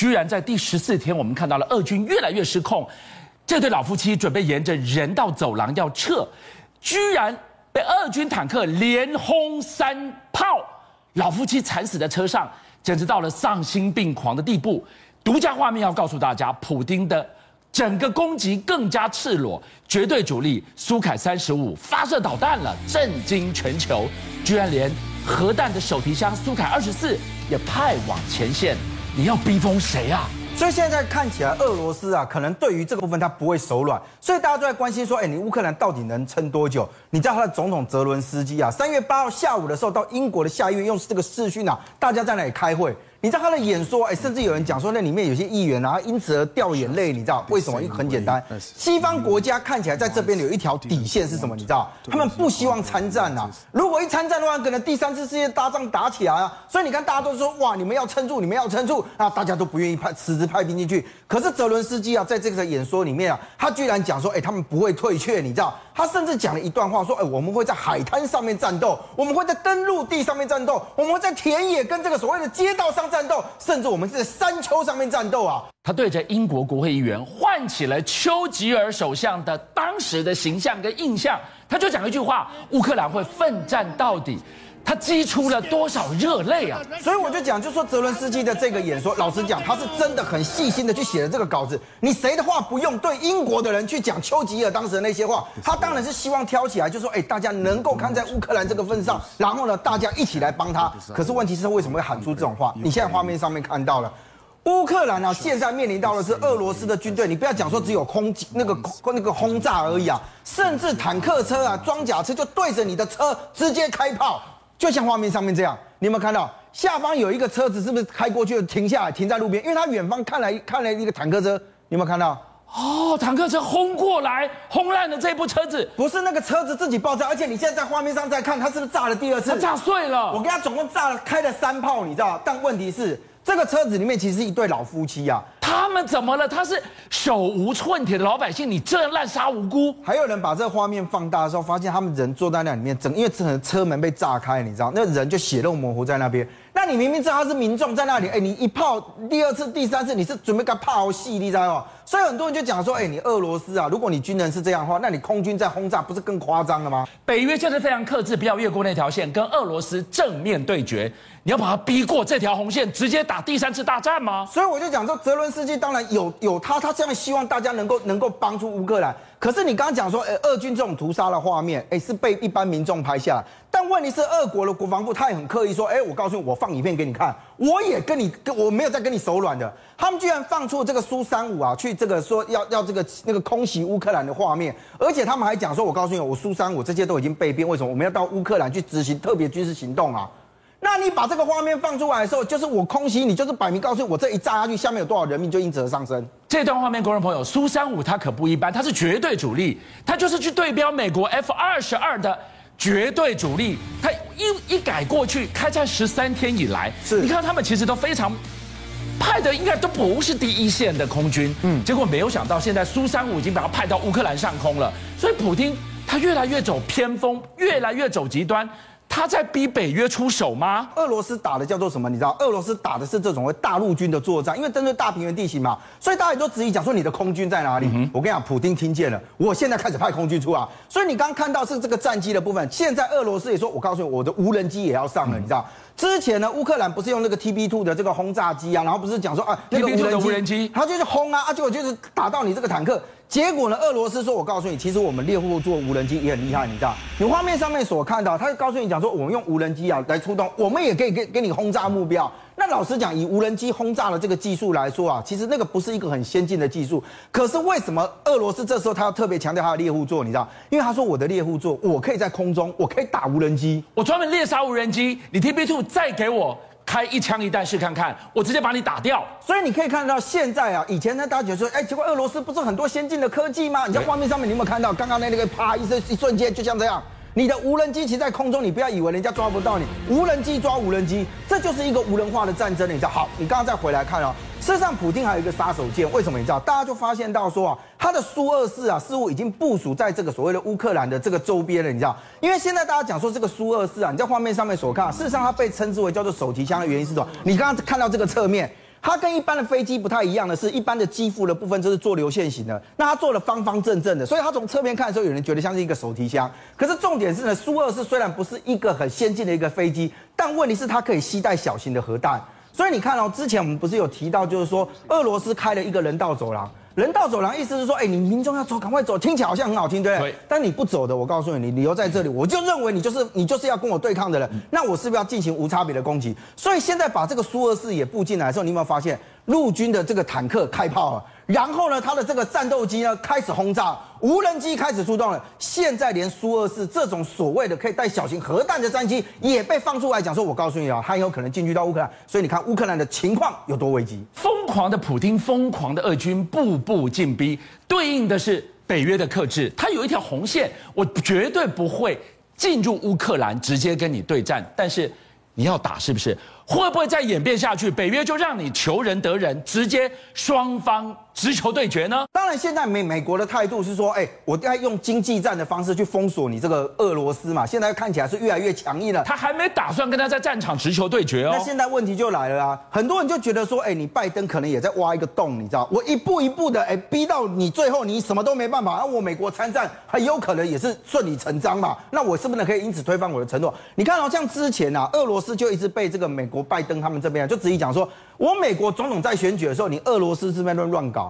居然在第十四天，我们看到了俄军越来越失控。这对老夫妻准备沿着人道走廊要撤，居然被俄军坦克连轰三炮，老夫妻惨死在车上，简直到了丧心病狂的地步。独家画面要告诉大家，普丁的整个攻击更加赤裸，绝对主力苏凯三十五发射导弹了，震惊全球，居然连核弹的手提箱苏凯二十四也派往前线。你要逼疯谁啊？所以现在看起来，俄罗斯啊，可能对于这个部分他不会手软。所以大家都在关心说，哎，你乌克兰到底能撑多久？你知道他的总统泽伦斯基啊，三月八号下午的时候到英国的下议院用这个视讯啊，大家在那里开会。你知道他的演说，哎，甚至有人讲说那里面有些议员啊，因此而掉眼泪。你知道为什么？因为很简单，西方国家看起来在这边有一条底线是什么？你知道，他们不希望参战啊。如果一参战的话，可能第三次世界大战打起来啊。所以你看，大家都说哇，你们要撑住，你们要撑住啊，大家都不愿意派辞职派兵进去。可是泽伦斯基啊，在这个演说里面啊，他居然讲说，哎，他们不会退却。你知道，他甚至讲了一段话，说，哎，我们会在海滩上面战斗，我们会在登陆地上面战斗，我们会在田野跟这个所谓的街道上战斗，甚至。我们是在山丘上面战斗啊！他对着英国国会议员唤起了丘吉尔首相的当时的形象跟印象，他就讲一句话：乌克兰会奋战到底。他激出了多少热泪啊！所以我就讲，就说泽伦斯基的这个演说，老实讲，他是真的很细心的去写了这个稿子。你谁的话不用对英国的人去讲丘吉尔当时的那些话，他当然是希望挑起来，就说，哎，大家能够看在乌克兰这个份上，然后呢，大家一起来帮他。可是问题是，他为什么会喊出这种话？你现在画面上面看到了。乌克兰啊，现在面临到的是俄罗斯的军队。你不要讲说只有空那个空那个轰炸而已啊，甚至坦克车啊、装甲车就对着你的车直接开炮，就像画面上面这样。你有没有看到下方有一个车子是不是开过去停下来停在路边？因为他远方看来看来一个坦克车，你有没有看到？哦，坦克车轰过来，轰烂了这部车子。不是那个车子自己爆炸，而且你现在在画面上在看，它是不是炸了第二次？它炸碎了。我跟他总共炸了开了三炮，你知道？但问题是。这个车子里面其实是一对老夫妻啊，他们怎么了？他是手无寸铁的老百姓，你这样滥杀无辜。还有人把这个画面放大的时候，发现他们人坐在那里面，整因为车车门被炸开，你知道，那人就血肉模糊在那边。那你明明知道他是民众在那里，哎，你一炮，第二次、第三次，你是准备给他炮戏，你知道吗？所以很多人就讲说，哎，你俄罗斯啊，如果你军人是这样的话，那你空军在轰炸，不是更夸张了吗？北约就是非常克制，不要越过那条线，跟俄罗斯正面对决。你要把他逼过这条红线，直接打第三次大战吗？所以我就讲说，泽伦斯基当然有有他，他这样希望大家能够能够帮助乌克兰。可是你刚刚讲说，哎，俄军这种屠杀的画面，哎，是被一般民众拍下来。但问题是，俄国的国防部他也很刻意说，哎，我告诉你，我放影片给你看，我也跟你跟我没有在跟你手软的。他们居然放出这个苏三五啊，去这个说要要这个那个空袭乌克兰的画面，而且他们还讲说，我告诉你，我苏三五这些都已经被编，为什么我们要到乌克兰去执行特别军事行动啊？那你把这个画面放出来的时候，就是我空袭你，就是摆明告诉，我这一炸下去，下面有多少人命就因此而上升。这段画面，观众朋友，苏三五它可不一般，它是绝对主力，它就是去对标美国 F 二十二的绝对主力。他一一改过去开战十三天以来，是你看他们其实都非常派的，应该都不是第一线的空军。嗯，结果没有想到，现在苏三五已经把他派到乌克兰上空了，所以普京他越来越走偏锋，越来越走极端。他在逼北约出手吗？俄罗斯打的叫做什么？你知道，俄罗斯打的是这种为大陆军的作战，因为针对大平原地形嘛，所以大家也都质疑讲说你的空军在哪里？嗯、我跟你讲，普丁听见了，我现在开始派空军出啊。所以你刚刚看到是这个战机的部分，现在俄罗斯也说，我告诉你，我的无人机也要上了，嗯、你知道。之前呢，乌克兰不是用那个 TB2 的这个轰炸机啊，然后不是讲说啊，那个无人机，无人机，他就是轰啊，啊，结果就是打到你这个坦克。结果呢，俄罗斯说，我告诉你，其实我们猎户座无人机也很厉害，你知道？你画面上面所看到，他就告诉你讲说，我们用无人机啊来出动，我们也可以给给你轰炸目标。那老实讲，以无人机轰炸的这个技术来说啊，其实那个不是一个很先进的技术。可是为什么俄罗斯这时候他要特别强调他的猎户座？你知道？因为他说我的猎户座，我可以在空中，我可以打无人机，我专门猎杀无人机。你 TB2 再给我开一枪一弹试看看，我直接把你打掉。所以你可以看到现在啊，以前呢大家觉得说，哎，结果俄罗斯不是很多先进的科技吗？你在画面上面你有没有看到？刚刚那那个啪一声一瞬间，就像这样。你的无人机其实在空中，你不要以为人家抓不到你。无人机抓无人机，这就是一个无人化的战争，你知道？好，你刚刚再回来看哦。事实上，普丁还有一个杀手锏，为什么你知道？大家就发现到说啊，他的苏二四啊，似乎已经部署在这个所谓的乌克兰的这个周边了，你知道？因为现在大家讲说这个苏二四啊，你在画面上面所看，事实上它被称之为叫做手提箱的原因是什么？你刚刚看到这个侧面。它跟一般的飞机不太一样的是，一般的机腹的部分就是做流线型的，那它做的方方正正的，所以它从侧面看的时候，有人觉得像是一个手提箱。可是重点是呢，苏二四虽然不是一个很先进的一个飞机，但问题是它可以携带小型的核弹。所以你看哦，之前我们不是有提到，就是说俄罗斯开了一个人道走廊。人道走廊意思是说，哎，你民众要走，赶快走，听起来好像很好听，对不对？对。但你不走的，我告诉你，你留在这里，我就认为你就是你就是要跟我对抗的人，那我是不是要进行无差别的攻击？所以现在把这个苏俄四也布进来的时候，你有没有发现陆军的这个坦克开炮了？然后呢，他的这个战斗机呢开始轰炸，无人机开始出动了。现在连苏二四这种所谓的可以带小型核弹的战机也被放出来讲说，我告诉你啊，它有可能进去到乌克兰。所以你看乌克兰的情况有多危机。疯狂的普丁，疯狂的俄军步步进逼，对应的是北约的克制。它有一条红线，我绝对不会进入乌克兰直接跟你对战，但是你要打是不是？会不会再演变下去？北约就让你求仁得仁，直接双方直球对决呢？当然，现在美美国的态度是说，哎，我该用经济战的方式去封锁你这个俄罗斯嘛。现在看起来是越来越强硬了。他还没打算跟他在战场直球对决哦。那现在问题就来了啊，很多人就觉得说，哎，你拜登可能也在挖一个洞，你知道？我一步一步的，哎，逼到你最后你什么都没办法，那我美国参战很有可能也是顺理成章嘛。那我是不是可以因此推翻我的承诺？你看哦，像之前啊，俄罗斯就一直被这个美国拜登他们这边。就直接讲说，我美国总统在选举的时候，你俄罗斯是在那边乱搞，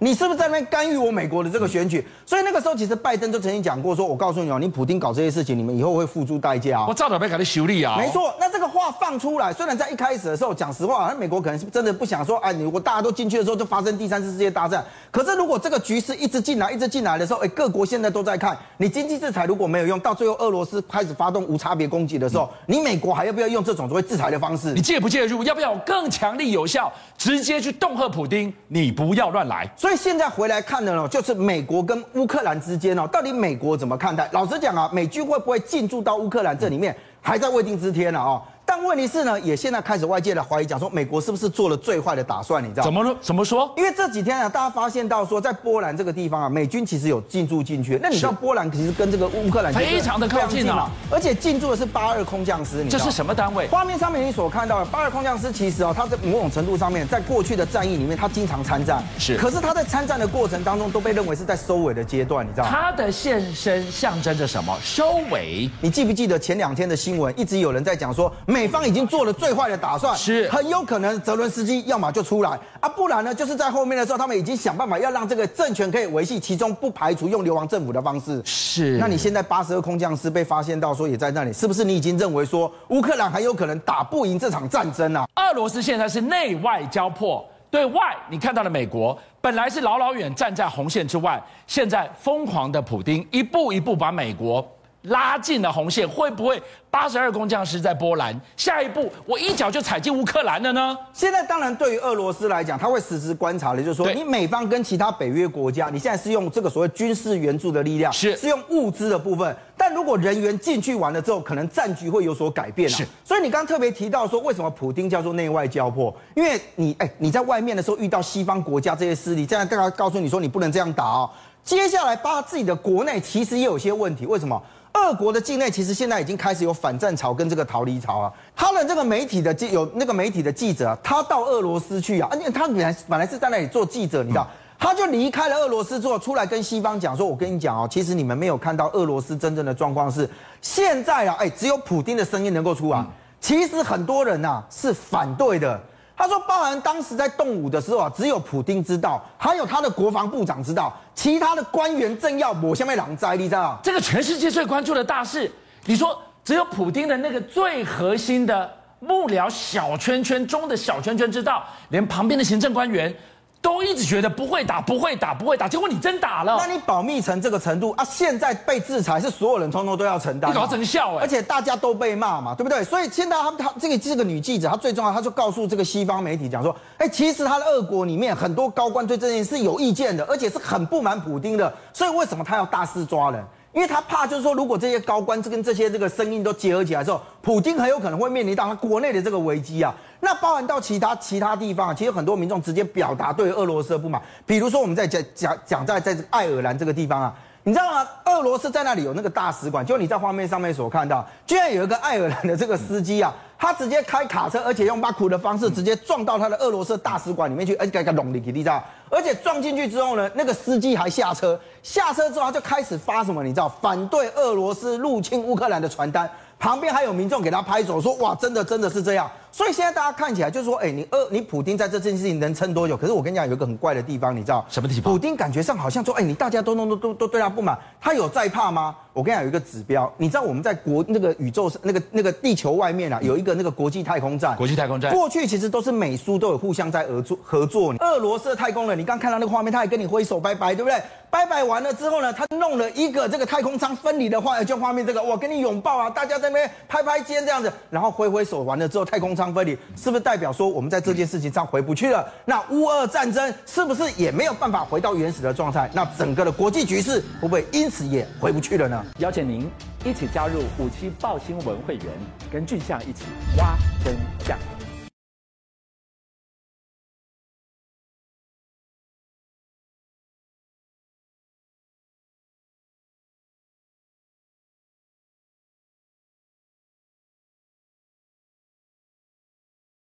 你是不是在那边干预我美国的这个选举？所以那个时候，其实拜登就曾经讲过，说我告诉你哦，你普京搞这些事情，你们以后会付出代价。我照着被搞的修理啊。没错，那这个话放出来，虽然在一开始的时候讲实话，那美国可能是真的不想说，哎，你我大家都进去的时候就发生第三次世界大战。可是如果这个局势一直进来，一直进来的时候，哎，各国现在都在看，你经济制裁如果没有用，到最后俄罗斯开始发动无差别攻击的时候，你美国还要不要用这种所谓制裁的方式？你介不介入？要不要更强力有效，直接去恫吓普京？你不要乱来。所以所以现在回来看的呢，就是美国跟乌克兰之间呢，到底美国怎么看待？老实讲啊，美军会不会进驻到乌克兰这里面，还在未定之天呢啊。但问题是呢，也现在开始外界的怀疑，讲说美国是不是做了最坏的打算？你知道怎么说？怎么说？因为这几天啊，大家发现到说，在波兰这个地方啊，美军其实有进驻进去。那你知道波兰其实跟这个乌克兰非常的靠近啊，而且进驻的是八二空降师。你这是什么单位？画面上面你所看到的八二空降师，其实哦，他在某种程度上面，在过去的战役里面，他经常参战。是。可是他在参战的过程当中，都被认为是在收尾的阶段，你知道吗？他的现身象征着什么？收尾。你记不记得前两天的新闻，一直有人在讲说，美方已经做了。最坏的打算是很有可能泽伦斯基要么就出来啊，不然呢就是在后面的时候，他们已经想办法要让这个政权可以维系，其中不排除用流亡政府的方式。是，那你现在八十二空降师被发现到说也在那里，是不是你已经认为说乌克兰很有可能打不赢这场战争啊？俄罗斯现在是内外交迫，对外你看到了美国本来是老老远站在红线之外，现在疯狂的普丁一步一步把美国。拉近了红线，会不会八十二空降师在波兰？下一步我一脚就踩进乌克兰了呢？现在当然对于俄罗斯来讲，他会实时观察的，就是说你美方跟其他北约国家，你现在是用这个所谓军事援助的力量，是是用物资的部分，但如果人员进去完了之后，可能战局会有所改变啊。是，所以你刚刚特别提到说，为什么普丁叫做内外交迫？因为你哎，你在外面的时候遇到西方国家这些势力，这样刚刚告诉你说你不能这样打哦。接下来把自己的国内其实也有些问题，为什么？俄国的境内其实现在已经开始有反战潮跟这个逃离潮啊。他的这个媒体的记有那个媒体的记者啊，他到俄罗斯去啊，而且他本来本来是在那里做记者，你知道，他就离开了俄罗斯之后，出来跟西方讲说：“我跟你讲哦，其实你们没有看到俄罗斯真正的状况是现在啊，哎，只有普丁的声音能够出来，其实很多人呐是反对的。”他说，包含当时在动武的时候啊，只有普丁知道，还有他的国防部长知道，其他的官员政要抹下面狼灾，你知道？这个全世界最关注的大事，你说只有普丁的那个最核心的幕僚小圈圈中的小圈圈知道，连旁边的行政官员。都一直觉得不会打，不会打，不会打，结果你真打了。那你保密成这个程度啊？现在被制裁是所有人通通都要承担，你搞成笑哎！而且大家都被骂嘛，对不对？所以现在他他这个这个女记者，她最重要，她就告诉这个西方媒体讲说，哎，其实他的俄国里面很多高官对这件事是有意见的，而且是很不满普丁的。所以为什么他要大肆抓人？因为他怕，就是说，如果这些高官这跟这些这个声音都结合起来之后，普京很有可能会面临到他国内的这个危机啊。那包含到其他其他地方啊，其实很多民众直接表达对俄罗斯的不满。比如说，我们在讲讲讲在在爱尔兰这个地方啊，你知道吗？俄罗斯在那里有那个大使馆，就你在画面上面所看到，居然有一个爱尔兰的这个司机啊，他直接开卡车，而且用巴库的方式直接撞到他的俄罗斯大使馆里面去，而且给他弄进去，你知道？而且撞进去之后呢，那个司机还下车，下车之后他就开始发什么？你知道？反对俄罗斯入侵乌克兰的传单。旁边还有民众给他拍手，说：“哇，真的真的是这样。”所以现在大家看起来就是说，哎，你二你普丁在这件事情能撑多久？可是我跟你讲，有一个很怪的地方，你知道什么地方？普丁感觉上好像说，哎，你大家都都都都都对他不满，他有在怕吗？我跟你讲，有一个指标，你知道我们在国那个宇宙那个那个地球外面啊，有一个那个国际太空站。国际太空站过去其实都是美苏都有互相在合作合作。俄罗斯的太空人，你刚看到那个画面，他还跟你挥手拜拜，对不对？拜拜完了之后呢，他弄了一个这个太空舱分离的画，就画面这个，我跟你拥抱啊，大家在那边拍拍肩这样子，然后挥挥手完了之后，太空舱分离，是不是代表说我们在这件事情上回不去了？那乌俄战争是不是也没有办法回到原始的状态？那整个的国际局势会不会因此也回不去了呢？邀请您一起加入五七报新闻会员，跟俊相一起挖真相。